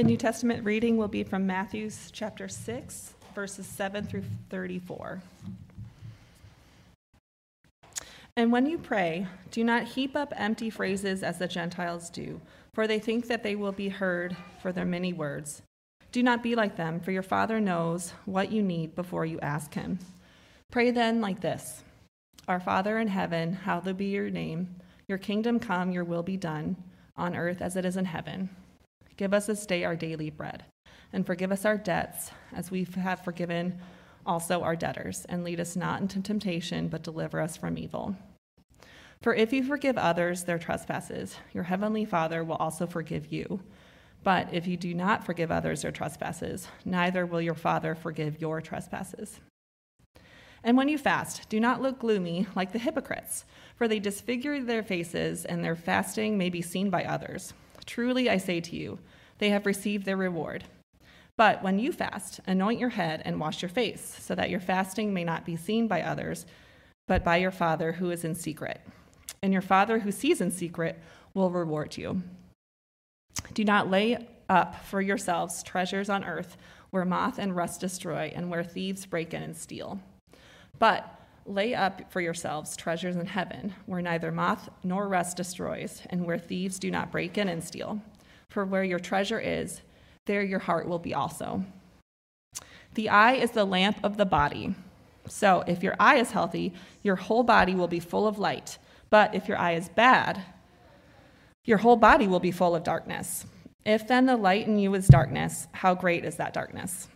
The New Testament reading will be from Matthew chapter 6, verses 7 through 34. And when you pray, do not heap up empty phrases as the Gentiles do, for they think that they will be heard for their many words. Do not be like them, for your Father knows what you need before you ask Him. Pray then like this Our Father in heaven, hallowed be your name. Your kingdom come, your will be done, on earth as it is in heaven. Give us this day our daily bread, and forgive us our debts, as we have forgiven also our debtors, and lead us not into temptation, but deliver us from evil. For if you forgive others their trespasses, your heavenly Father will also forgive you. But if you do not forgive others their trespasses, neither will your Father forgive your trespasses. And when you fast, do not look gloomy like the hypocrites, for they disfigure their faces, and their fasting may be seen by others. Truly, I say to you, they have received their reward. But when you fast, anoint your head and wash your face, so that your fasting may not be seen by others, but by your Father who is in secret. And your Father who sees in secret will reward you. Do not lay up for yourselves treasures on earth where moth and rust destroy and where thieves break in and steal. But lay up for yourselves treasures in heaven where neither moth nor rust destroys and where thieves do not break in and steal. For where your treasure is, there your heart will be also. The eye is the lamp of the body. So if your eye is healthy, your whole body will be full of light. But if your eye is bad, your whole body will be full of darkness. If then the light in you is darkness, how great is that darkness?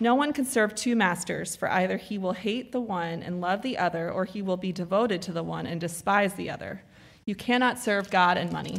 No one can serve two masters, for either he will hate the one and love the other, or he will be devoted to the one and despise the other. You cannot serve God and money.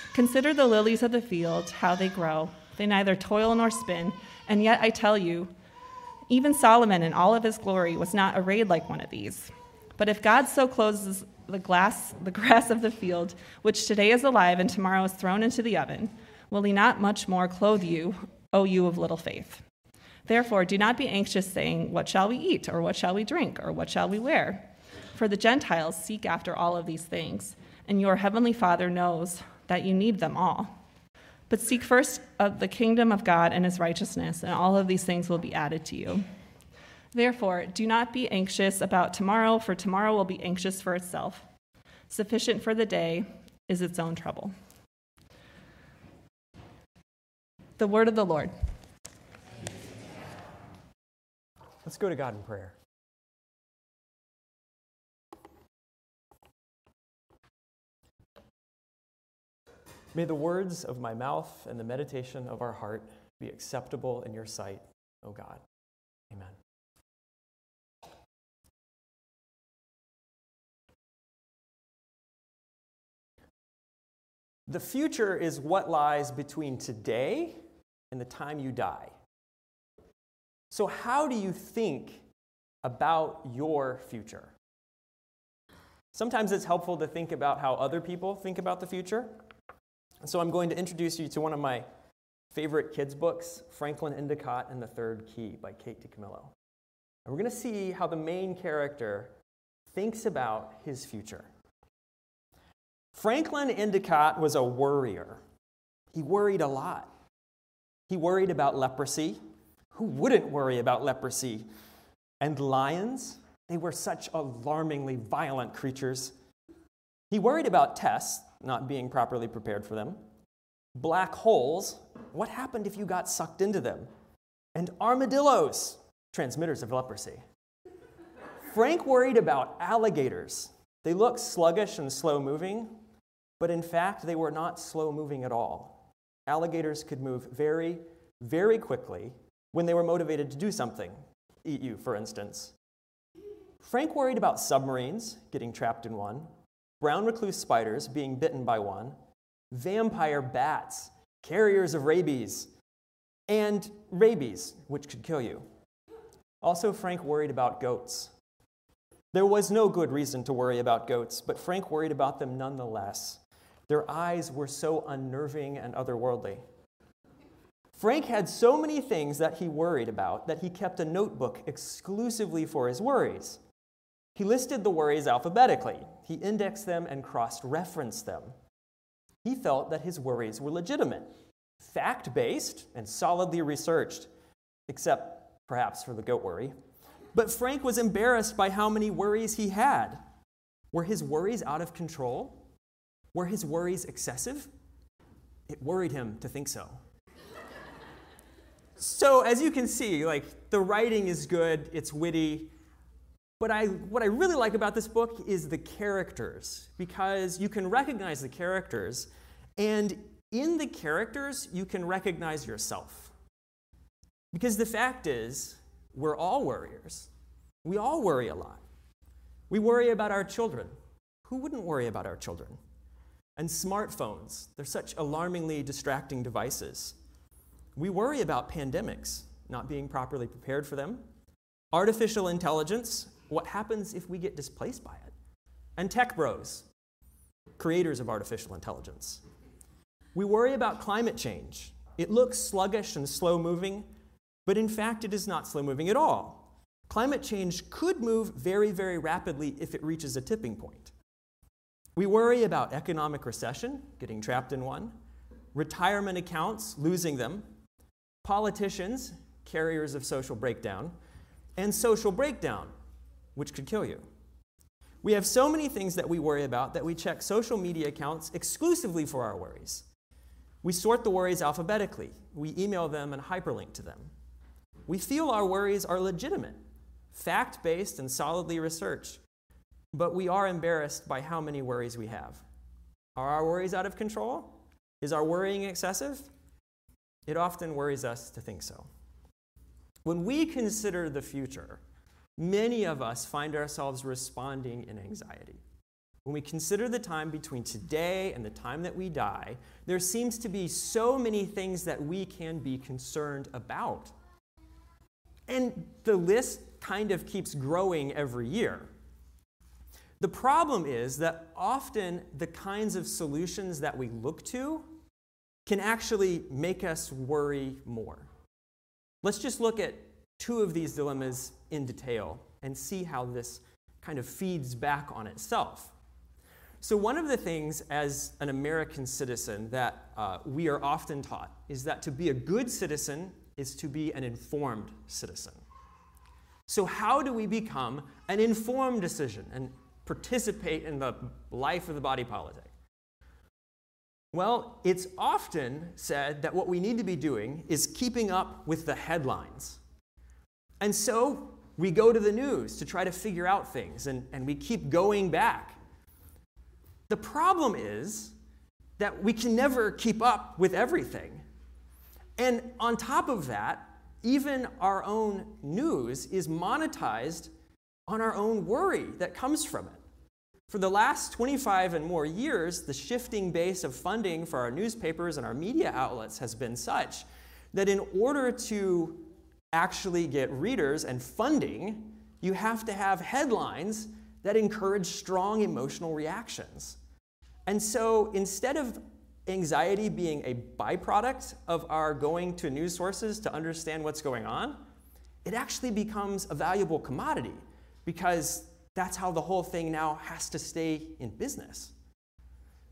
Consider the lilies of the field, how they grow. They neither toil nor spin, and yet I tell you, even Solomon in all of his glory was not arrayed like one of these. But if God so clothes the, glass, the grass of the field, which today is alive and tomorrow is thrown into the oven, will he not much more clothe you, O you of little faith? Therefore, do not be anxious, saying, What shall we eat, or what shall we drink, or what shall we wear? For the Gentiles seek after all of these things, and your heavenly Father knows that you need them all. But seek first of the kingdom of God and his righteousness, and all of these things will be added to you. Therefore, do not be anxious about tomorrow, for tomorrow will be anxious for itself. Sufficient for the day is its own trouble. The word of the Lord. Let's go to God in prayer. May the words of my mouth and the meditation of our heart be acceptable in your sight, O God. Amen. The future is what lies between today and the time you die. So, how do you think about your future? Sometimes it's helpful to think about how other people think about the future. So, I'm going to introduce you to one of my favorite kids' books, Franklin Endicott and the Third Key by Kate DiCamillo. And we're going to see how the main character thinks about his future. Franklin Endicott was a worrier. He worried a lot. He worried about leprosy. Who wouldn't worry about leprosy? And lions, they were such alarmingly violent creatures. He worried about tests, not being properly prepared for them. Black holes, what happened if you got sucked into them? And armadillos, transmitters of leprosy. Frank worried about alligators. They look sluggish and slow moving, but in fact, they were not slow moving at all. Alligators could move very, very quickly when they were motivated to do something, eat you, for instance. Frank worried about submarines, getting trapped in one, brown recluse spiders being bitten by one, vampire bats carriers of rabies, and rabies, which could kill you. Also, Frank worried about goats. There was no good reason to worry about goats, but Frank worried about them nonetheless. Their eyes were so unnerving and otherworldly. Frank had so many things that he worried about that he kept a notebook exclusively for his worries. He listed the worries alphabetically, he indexed them and cross referenced them. He felt that his worries were legitimate, fact based, and solidly researched, except perhaps for the goat worry. But Frank was embarrassed by how many worries he had. Were his worries out of control? Were his worries excessive? It worried him to think so. so, as you can see, like the writing is good, it's witty. But I, what I really like about this book is the characters, because you can recognize the characters, and in the characters, you can recognize yourself. Because the fact is, we're all worriers. We all worry a lot. We worry about our children. Who wouldn't worry about our children? And smartphones, they're such alarmingly distracting devices. We worry about pandemics, not being properly prepared for them. Artificial intelligence, what happens if we get displaced by it? And tech bros, creators of artificial intelligence. We worry about climate change. It looks sluggish and slow moving, but in fact, it is not slow moving at all. Climate change could move very, very rapidly if it reaches a tipping point. We worry about economic recession, getting trapped in one, retirement accounts, losing them, politicians, carriers of social breakdown, and social breakdown, which could kill you. We have so many things that we worry about that we check social media accounts exclusively for our worries. We sort the worries alphabetically. We email them and hyperlink to them. We feel our worries are legitimate, fact based, and solidly researched, but we are embarrassed by how many worries we have. Are our worries out of control? Is our worrying excessive? It often worries us to think so. When we consider the future, many of us find ourselves responding in anxiety. When we consider the time between today and the time that we die, there seems to be so many things that we can be concerned about. And the list kind of keeps growing every year. The problem is that often the kinds of solutions that we look to can actually make us worry more. Let's just look at two of these dilemmas in detail and see how this kind of feeds back on itself. So, one of the things as an American citizen that uh, we are often taught is that to be a good citizen is to be an informed citizen. So, how do we become an informed decision and participate in the life of the body politic? Well, it's often said that what we need to be doing is keeping up with the headlines. And so we go to the news to try to figure out things, and, and we keep going back. The problem is that we can never keep up with everything. And on top of that, even our own news is monetized on our own worry that comes from it. For the last 25 and more years, the shifting base of funding for our newspapers and our media outlets has been such that in order to actually get readers and funding, you have to have headlines that encourage strong emotional reactions. And so instead of anxiety being a byproduct of our going to news sources to understand what's going on, it actually becomes a valuable commodity because that's how the whole thing now has to stay in business.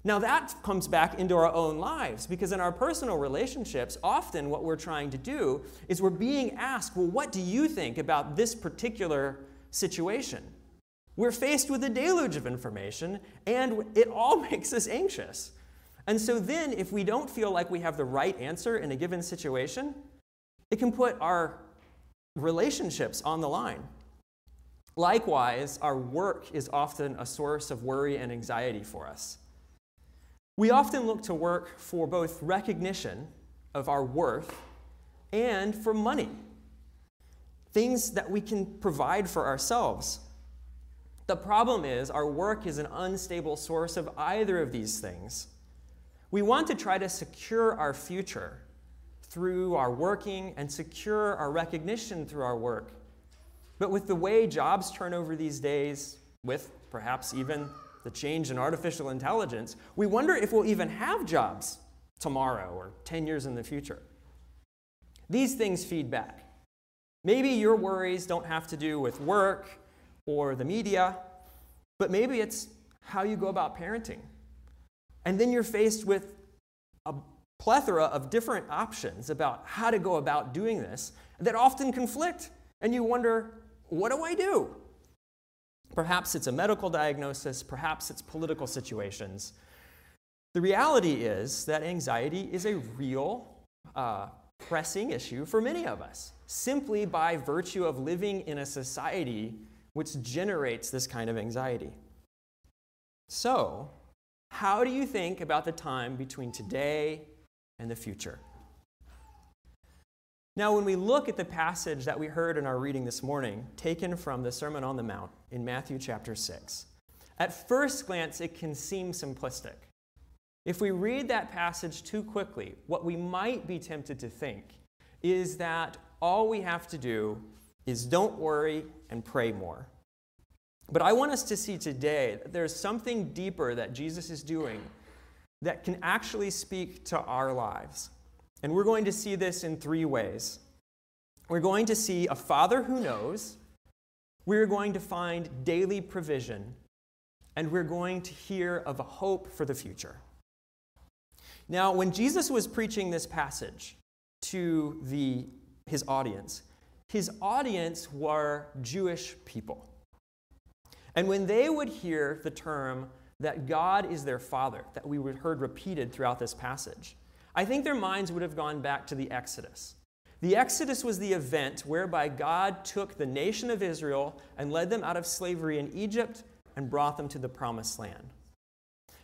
Now, that comes back into our own lives because in our personal relationships, often what we're trying to do is we're being asked, well, what do you think about this particular situation? We're faced with a deluge of information, and it all makes us anxious. And so then, if we don't feel like we have the right answer in a given situation, it can put our relationships on the line. Likewise, our work is often a source of worry and anxiety for us. We often look to work for both recognition of our worth and for money, things that we can provide for ourselves. The problem is, our work is an unstable source of either of these things. We want to try to secure our future through our working and secure our recognition through our work. But with the way jobs turn over these days, with perhaps even the change in artificial intelligence, we wonder if we'll even have jobs tomorrow or 10 years in the future. These things feed back. Maybe your worries don't have to do with work or the media, but maybe it's how you go about parenting. And then you're faced with a plethora of different options about how to go about doing this that often conflict. And you wonder, what do I do? Perhaps it's a medical diagnosis, perhaps it's political situations. The reality is that anxiety is a real, uh, pressing issue for many of us, simply by virtue of living in a society which generates this kind of anxiety. So, how do you think about the time between today and the future? Now, when we look at the passage that we heard in our reading this morning, taken from the Sermon on the Mount in Matthew chapter 6, at first glance it can seem simplistic. If we read that passage too quickly, what we might be tempted to think is that all we have to do is don't worry and pray more. But I want us to see today that there's something deeper that Jesus is doing that can actually speak to our lives. And we're going to see this in three ways. We're going to see a father who knows, we're going to find daily provision, and we're going to hear of a hope for the future. Now, when Jesus was preaching this passage to the, his audience, his audience were Jewish people. And when they would hear the term that God is their Father, that we heard repeated throughout this passage, I think their minds would have gone back to the Exodus. The Exodus was the event whereby God took the nation of Israel and led them out of slavery in Egypt and brought them to the promised land.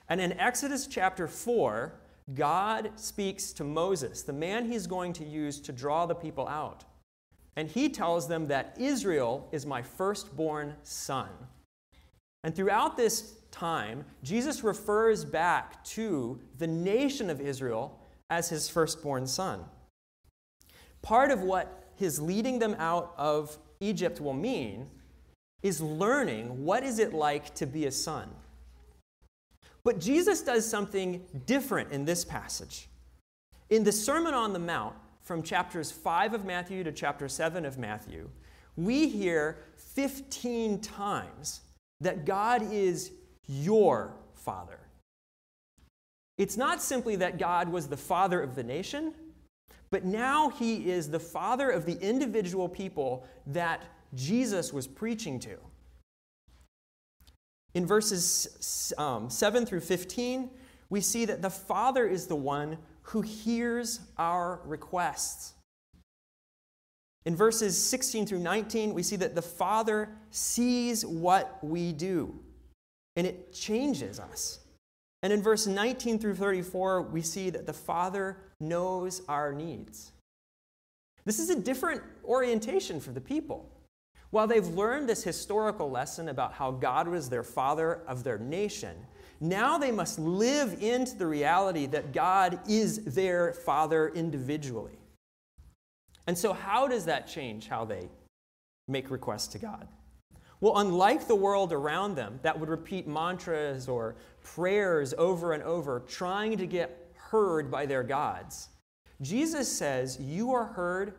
And in Exodus chapter 4, God speaks to Moses, the man he's going to use to draw the people out. And he tells them that Israel is my firstborn son. And throughout this time, Jesus refers back to the nation of Israel as his firstborn son. Part of what his leading them out of Egypt will mean is learning what is it like to be a son. But Jesus does something different in this passage. In the Sermon on the Mount, from chapters 5 of Matthew to chapter 7 of Matthew, we hear 15 times that God is your Father. It's not simply that God was the Father of the nation, but now He is the Father of the individual people that Jesus was preaching to. In verses um, 7 through 15, we see that the Father is the one who hears our requests. In verses 16 through 19, we see that the Father sees what we do, and it changes us. And in verse 19 through 34, we see that the Father knows our needs. This is a different orientation for the people. While they've learned this historical lesson about how God was their father of their nation, now they must live into the reality that God is their father individually. And so, how does that change how they make requests to God? Well, unlike the world around them that would repeat mantras or prayers over and over, trying to get heard by their gods, Jesus says, You are heard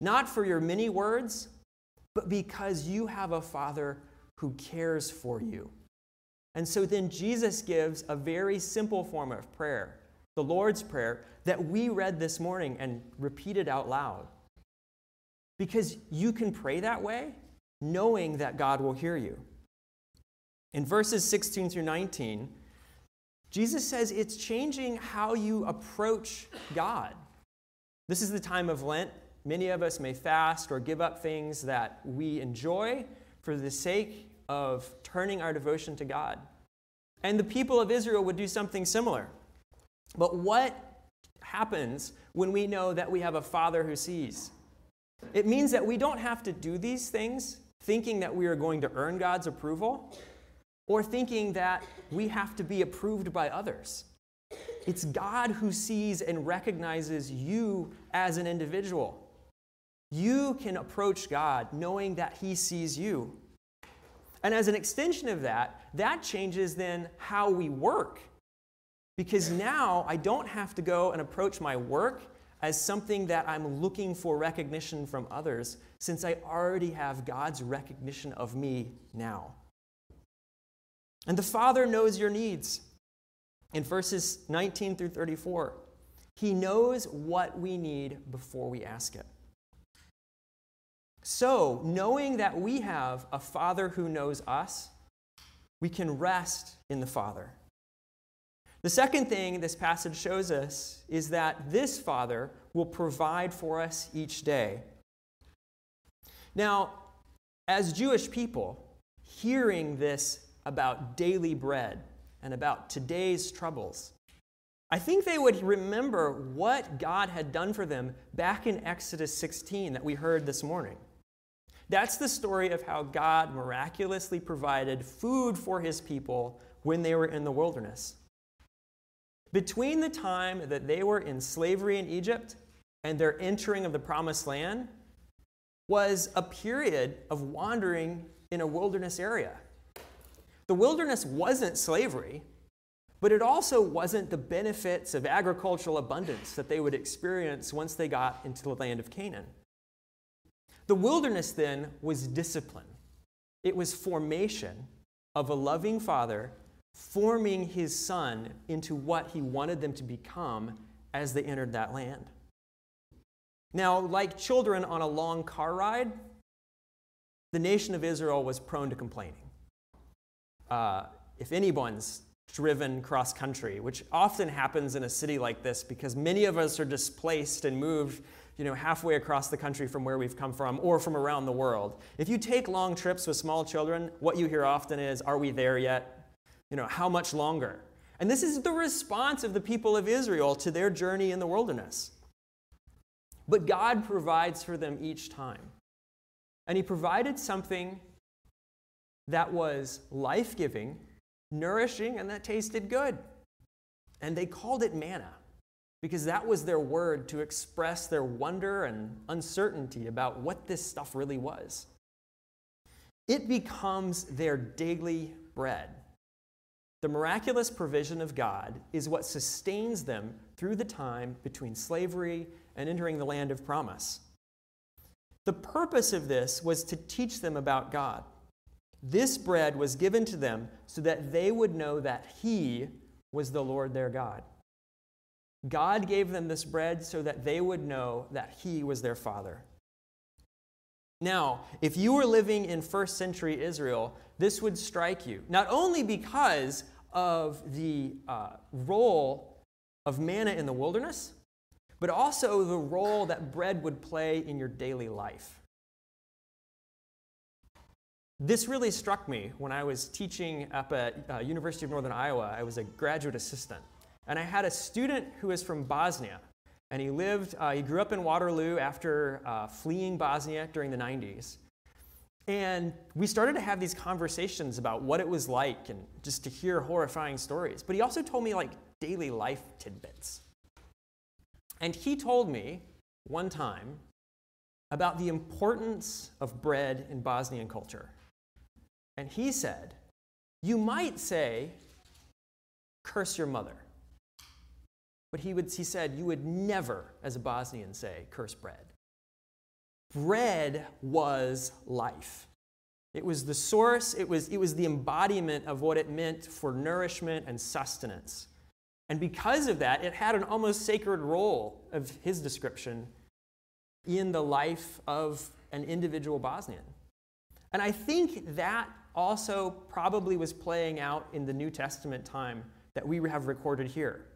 not for your many words, but because you have a Father who cares for you. And so then Jesus gives a very simple form of prayer, the Lord's Prayer, that we read this morning and repeated out loud. Because you can pray that way knowing that God will hear you. In verses 16 through 19, Jesus says it's changing how you approach God. This is the time of Lent. Many of us may fast or give up things that we enjoy for the sake of turning our devotion to God. And the people of Israel would do something similar. But what happens when we know that we have a Father who sees? It means that we don't have to do these things thinking that we are going to earn God's approval or thinking that we have to be approved by others. It's God who sees and recognizes you as an individual. You can approach God knowing that He sees you. And as an extension of that, that changes then how we work. Because now I don't have to go and approach my work as something that I'm looking for recognition from others, since I already have God's recognition of me now. And the Father knows your needs. In verses 19 through 34, He knows what we need before we ask it. So, knowing that we have a Father who knows us, we can rest in the Father. The second thing this passage shows us is that this Father will provide for us each day. Now, as Jewish people, hearing this about daily bread and about today's troubles, I think they would remember what God had done for them back in Exodus 16 that we heard this morning. That's the story of how God miraculously provided food for his people when they were in the wilderness. Between the time that they were in slavery in Egypt and their entering of the promised land was a period of wandering in a wilderness area. The wilderness wasn't slavery, but it also wasn't the benefits of agricultural abundance that they would experience once they got into the land of Canaan. The wilderness then was discipline, it was formation of a loving father forming his son into what he wanted them to become as they entered that land. Now, like children on a long car ride, the nation of Israel was prone to complaining. Uh, if anyone's driven cross country, which often happens in a city like this because many of us are displaced and moved you know, halfway across the country from where we've come from or from around the world. If you take long trips with small children, what you hear often is, Are we there yet? You know, how much longer? And this is the response of the people of Israel to their journey in the wilderness. But God provides for them each time. And He provided something that was life giving, nourishing, and that tasted good. And they called it manna because that was their word to express their wonder and uncertainty about what this stuff really was. It becomes their daily bread. The miraculous provision of God is what sustains them through the time between slavery and entering the land of promise. The purpose of this was to teach them about God. This bread was given to them so that they would know that He was the Lord their God. God gave them this bread so that they would know that He was their Father. Now, if you were living in first century Israel, this would strike you, not only because of the uh, role of manna in the wilderness, but also the role that bread would play in your daily life. This really struck me when I was teaching up at uh, University of Northern Iowa. I was a graduate assistant. And I had a student who was from Bosnia. And he lived, uh, he grew up in Waterloo after uh, fleeing Bosnia during the 90s. And we started to have these conversations about what it was like and just to hear horrifying stories. But he also told me like daily life tidbits. And he told me one time about the importance of bread in Bosnian culture. And he said, You might say, curse your mother. But he, would, he said, You would never, as a Bosnian, say, curse bread. Bread was life. It was the source, it was, it was the embodiment of what it meant for nourishment and sustenance. And because of that, it had an almost sacred role of his description in the life of an individual Bosnian. And I think that also probably was playing out in the New Testament time that we have recorded here.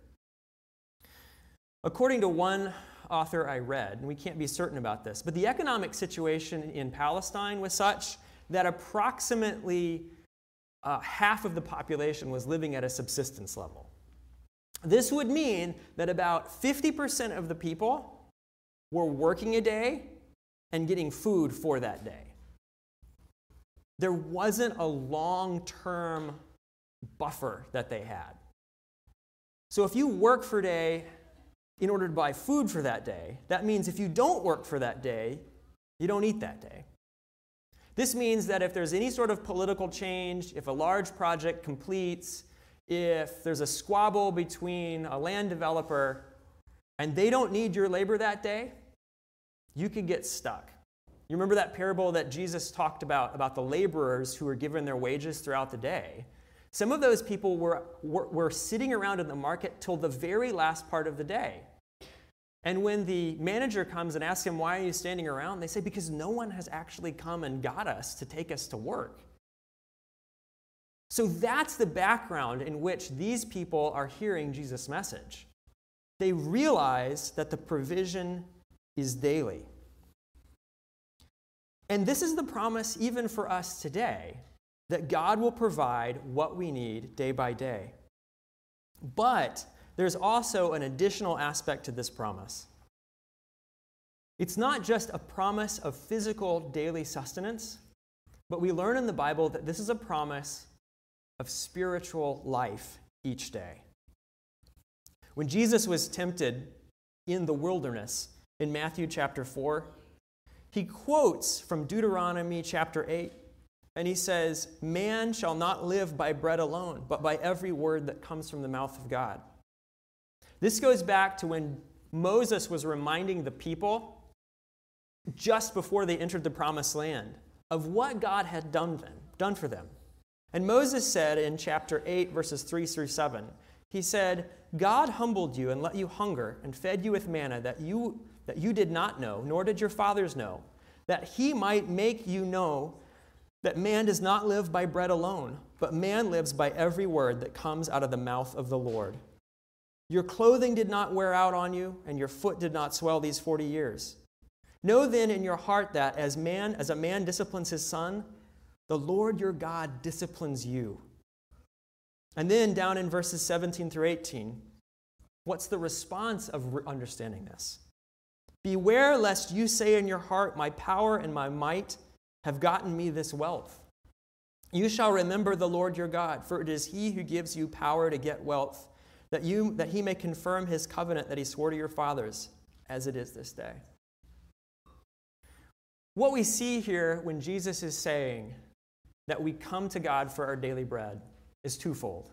According to one author I read, and we can't be certain about this, but the economic situation in Palestine was such that approximately uh, half of the population was living at a subsistence level. This would mean that about 50% of the people were working a day and getting food for that day. There wasn't a long term buffer that they had. So if you work for a day in order to buy food for that day, that means if you don't work for that day, you don't eat that day. This means that if there's any sort of political change, if a large project completes, if there's a squabble between a land developer and they don't need your labor that day, you could get stuck. You remember that parable that Jesus talked about, about the laborers who were given their wages throughout the day? Some of those people were, were, were, sitting around in the market till the very last part of the day. And when the manager comes and asks him, Why are you standing around? they say, Because no one has actually come and got us to take us to work. So that's the background in which these people are hearing Jesus' message. They realize that the provision is daily. And this is the promise even for us today that God will provide what we need day by day. But there's also an additional aspect to this promise. It's not just a promise of physical daily sustenance, but we learn in the Bible that this is a promise of spiritual life each day. When Jesus was tempted in the wilderness in Matthew chapter 4, he quotes from Deuteronomy chapter 8, and he says, Man shall not live by bread alone, but by every word that comes from the mouth of God. This goes back to when Moses was reminding the people just before they entered the promised land of what God had done, them, done for them. And Moses said in chapter 8, verses 3 through 7, he said, God humbled you and let you hunger and fed you with manna that you, that you did not know, nor did your fathers know, that he might make you know that man does not live by bread alone, but man lives by every word that comes out of the mouth of the Lord. Your clothing did not wear out on you, and your foot did not swell these 40 years. Know then in your heart that as man as a man disciplines his son, the Lord your God disciplines you. And then down in verses 17 through 18, what's the response of understanding this? Beware lest you say in your heart, My power and my might have gotten me this wealth. You shall remember the Lord your God, for it is he who gives you power to get wealth, that, you, that he may confirm his covenant that he swore to your fathers, as it is this day. What we see here when Jesus is saying that we come to God for our daily bread is twofold.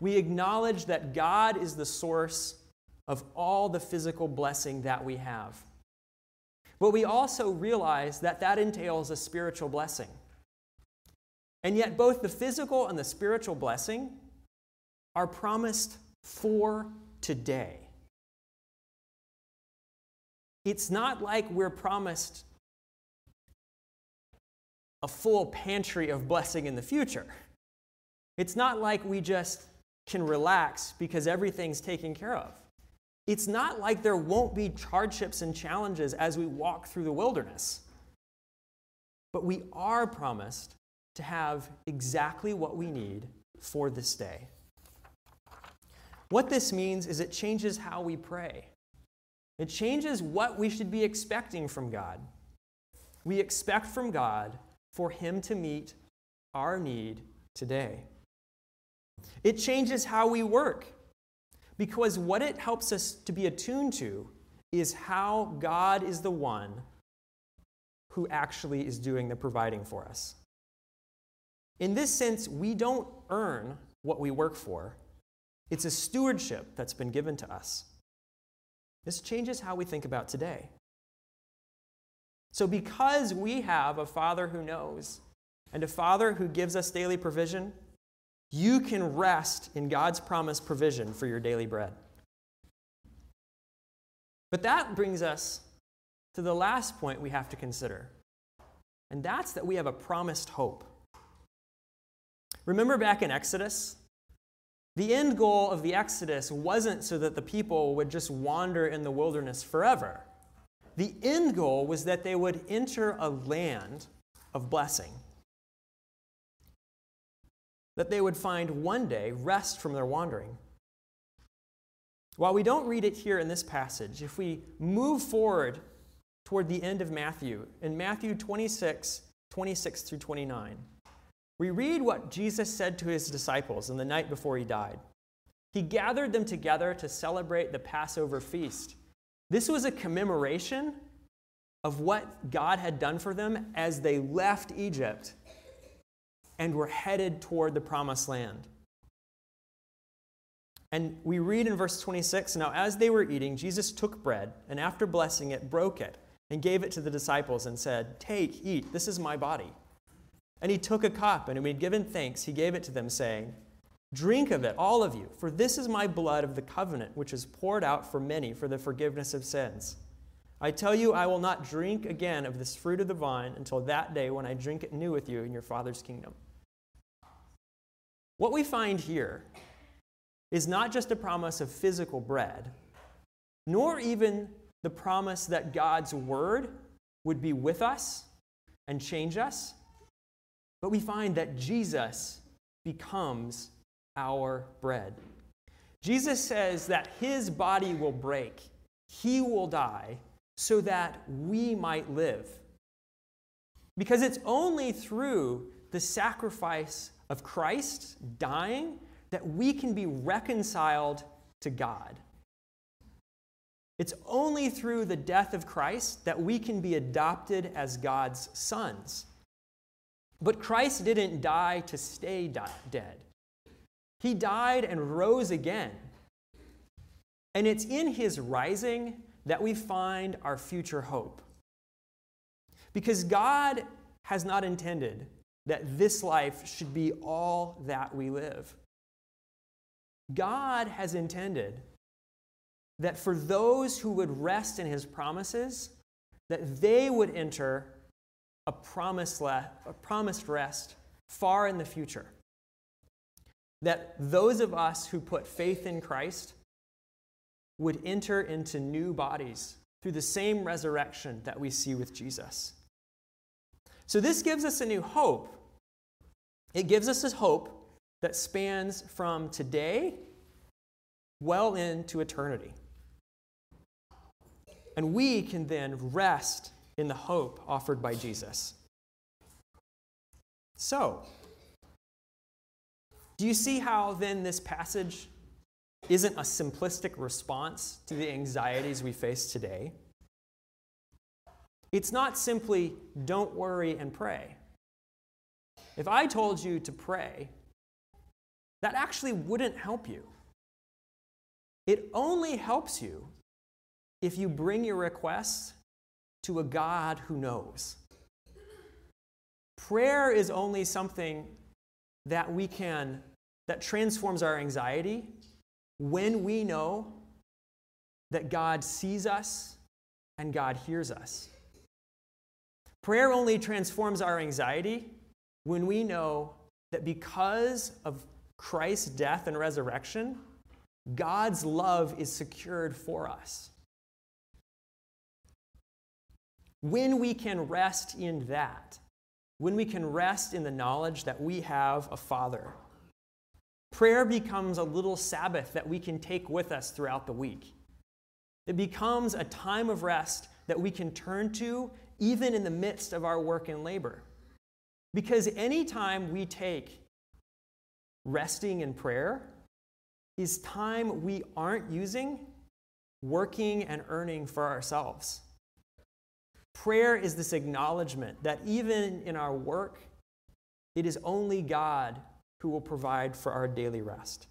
We acknowledge that God is the source of all the physical blessing that we have. But we also realize that that entails a spiritual blessing. And yet, both the physical and the spiritual blessing are promised for today. It's not like we're promised a full pantry of blessing in the future. It's not like we just can relax because everything's taken care of. It's not like there won't be hardships and challenges as we walk through the wilderness. But we are promised to have exactly what we need for this day. What this means is it changes how we pray. It changes what we should be expecting from God. We expect from God for Him to meet our need today. It changes how we work because what it helps us to be attuned to is how God is the one who actually is doing the providing for us. In this sense, we don't earn what we work for, it's a stewardship that's been given to us. This changes how we think about today. So, because we have a Father who knows and a Father who gives us daily provision, you can rest in God's promised provision for your daily bread. But that brings us to the last point we have to consider, and that's that we have a promised hope. Remember back in Exodus? The end goal of the Exodus wasn't so that the people would just wander in the wilderness forever. The end goal was that they would enter a land of blessing. That they would find one day rest from their wandering. While we don't read it here in this passage, if we move forward toward the end of Matthew, in Matthew 26, 26 through 29, we read what Jesus said to his disciples in the night before he died. He gathered them together to celebrate the Passover feast. This was a commemoration of what God had done for them as they left Egypt and were headed toward the promised land. And we read in verse 26 Now, as they were eating, Jesus took bread, and after blessing it, broke it, and gave it to the disciples, and said, Take, eat, this is my body. And he took a cup, and when he had given thanks, he gave it to them, saying, Drink of it, all of you, for this is my blood of the covenant, which is poured out for many for the forgiveness of sins. I tell you, I will not drink again of this fruit of the vine until that day when I drink it new with you in your Father's kingdom. What we find here is not just a promise of physical bread, nor even the promise that God's word would be with us and change us, but we find that Jesus becomes our bread. Jesus says that his body will break, he will die, so that we might live. Because it's only through the sacrifice of Christ dying that we can be reconciled to God. It's only through the death of Christ that we can be adopted as God's sons. But Christ didn't die to stay di- dead. He died and rose again. And it's in his rising that we find our future hope. Because God has not intended that this life should be all that we live. God has intended that for those who would rest in his promises, that they would enter a promised, le- a promised rest far in the future that those of us who put faith in Christ would enter into new bodies through the same resurrection that we see with Jesus. So, this gives us a new hope. It gives us a hope that spans from today well into eternity. And we can then rest in the hope offered by Jesus. So, do you see how then this passage isn't a simplistic response to the anxieties we face today? It's not simply don't worry and pray. If I told you to pray, that actually wouldn't help you. It only helps you if you bring your requests to a God who knows. Prayer is only something that we can that transforms our anxiety when we know that God sees us and God hears us. Prayer only transforms our anxiety when we know that because of Christ's death and resurrection, God's love is secured for us. When we can rest in that, when we can rest in the knowledge that we have a Father Prayer becomes a little Sabbath that we can take with us throughout the week. It becomes a time of rest that we can turn to even in the midst of our work and labor. Because anytime we take resting in prayer is time we aren't using working and earning for ourselves. Prayer is this acknowledgement that even in our work, it is only God who will provide for our daily rest.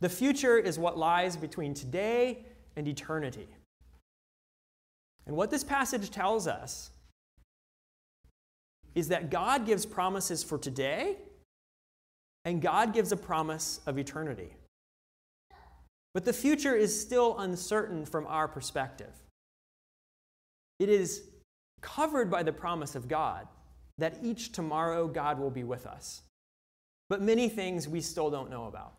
The future is what lies between today and eternity. And what this passage tells us is that God gives promises for today, and God gives a promise of eternity. But the future is still uncertain from our perspective. It is covered by the promise of God that each tomorrow God will be with us. But many things we still don't know about.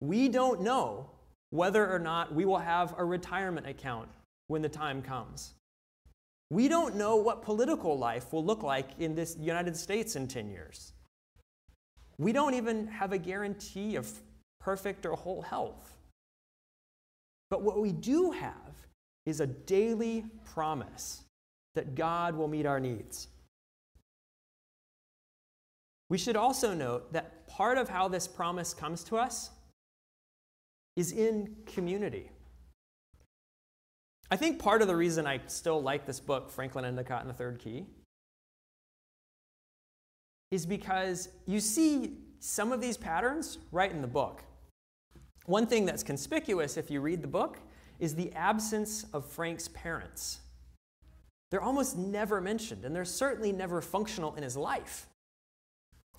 We don't know whether or not we will have a retirement account when the time comes. We don't know what political life will look like in this United States in 10 years. We don't even have a guarantee of perfect or whole health. But what we do have is a daily promise that God will meet our needs. We should also note that part of how this promise comes to us is in community. I think part of the reason I still like this book, Franklin Endicott and the Third Key, is because you see some of these patterns right in the book. One thing that's conspicuous if you read the book is the absence of Frank's parents. They're almost never mentioned, and they're certainly never functional in his life.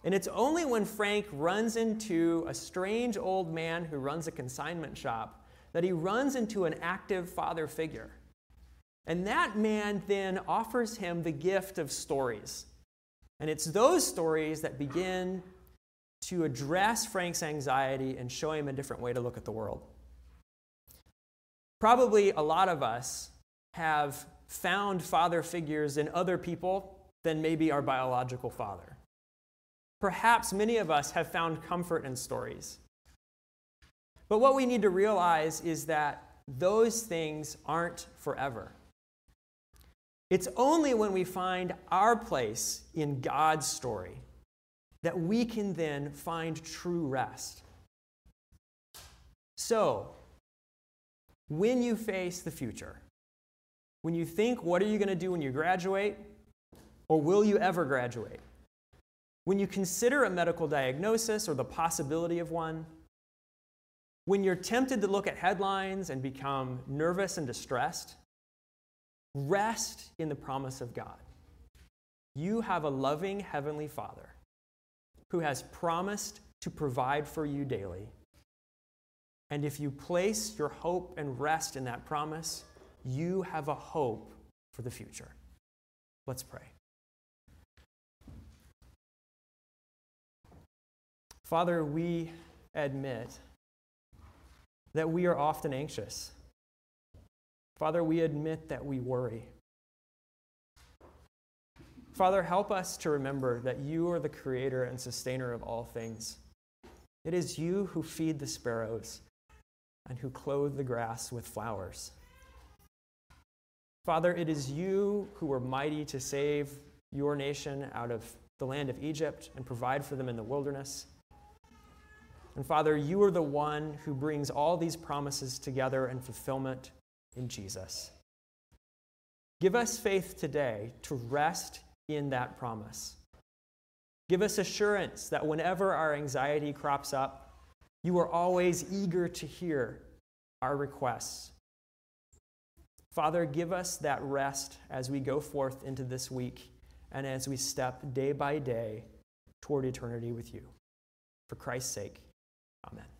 And it's only when Frank runs into a strange old man who runs a consignment shop that he runs into an active father figure. And that man then offers him the gift of stories. And it's those stories that begin to address Frank's anxiety and show him a different way to look at the world. Probably a lot of us have found father figures in other people than maybe our biological father. Perhaps many of us have found comfort in stories. But what we need to realize is that those things aren't forever. It's only when we find our place in God's story that we can then find true rest. So, when you face the future, when you think, what are you going to do when you graduate? Or will you ever graduate? When you consider a medical diagnosis or the possibility of one, when you're tempted to look at headlines and become nervous and distressed, rest in the promise of God. You have a loving Heavenly Father who has promised to provide for you daily. And if you place your hope and rest in that promise, you have a hope for the future. Let's pray. Father, we admit that we are often anxious. Father, we admit that we worry. Father, help us to remember that you are the creator and sustainer of all things. It is you who feed the sparrows and who clothe the grass with flowers. Father, it is you who were mighty to save your nation out of the land of Egypt and provide for them in the wilderness. And Father, you are the one who brings all these promises together and fulfillment in Jesus. Give us faith today to rest in that promise. Give us assurance that whenever our anxiety crops up, you are always eager to hear our requests Father, give us that rest as we go forth into this week and as we step day by day toward eternity with you. For Christ's sake, amen.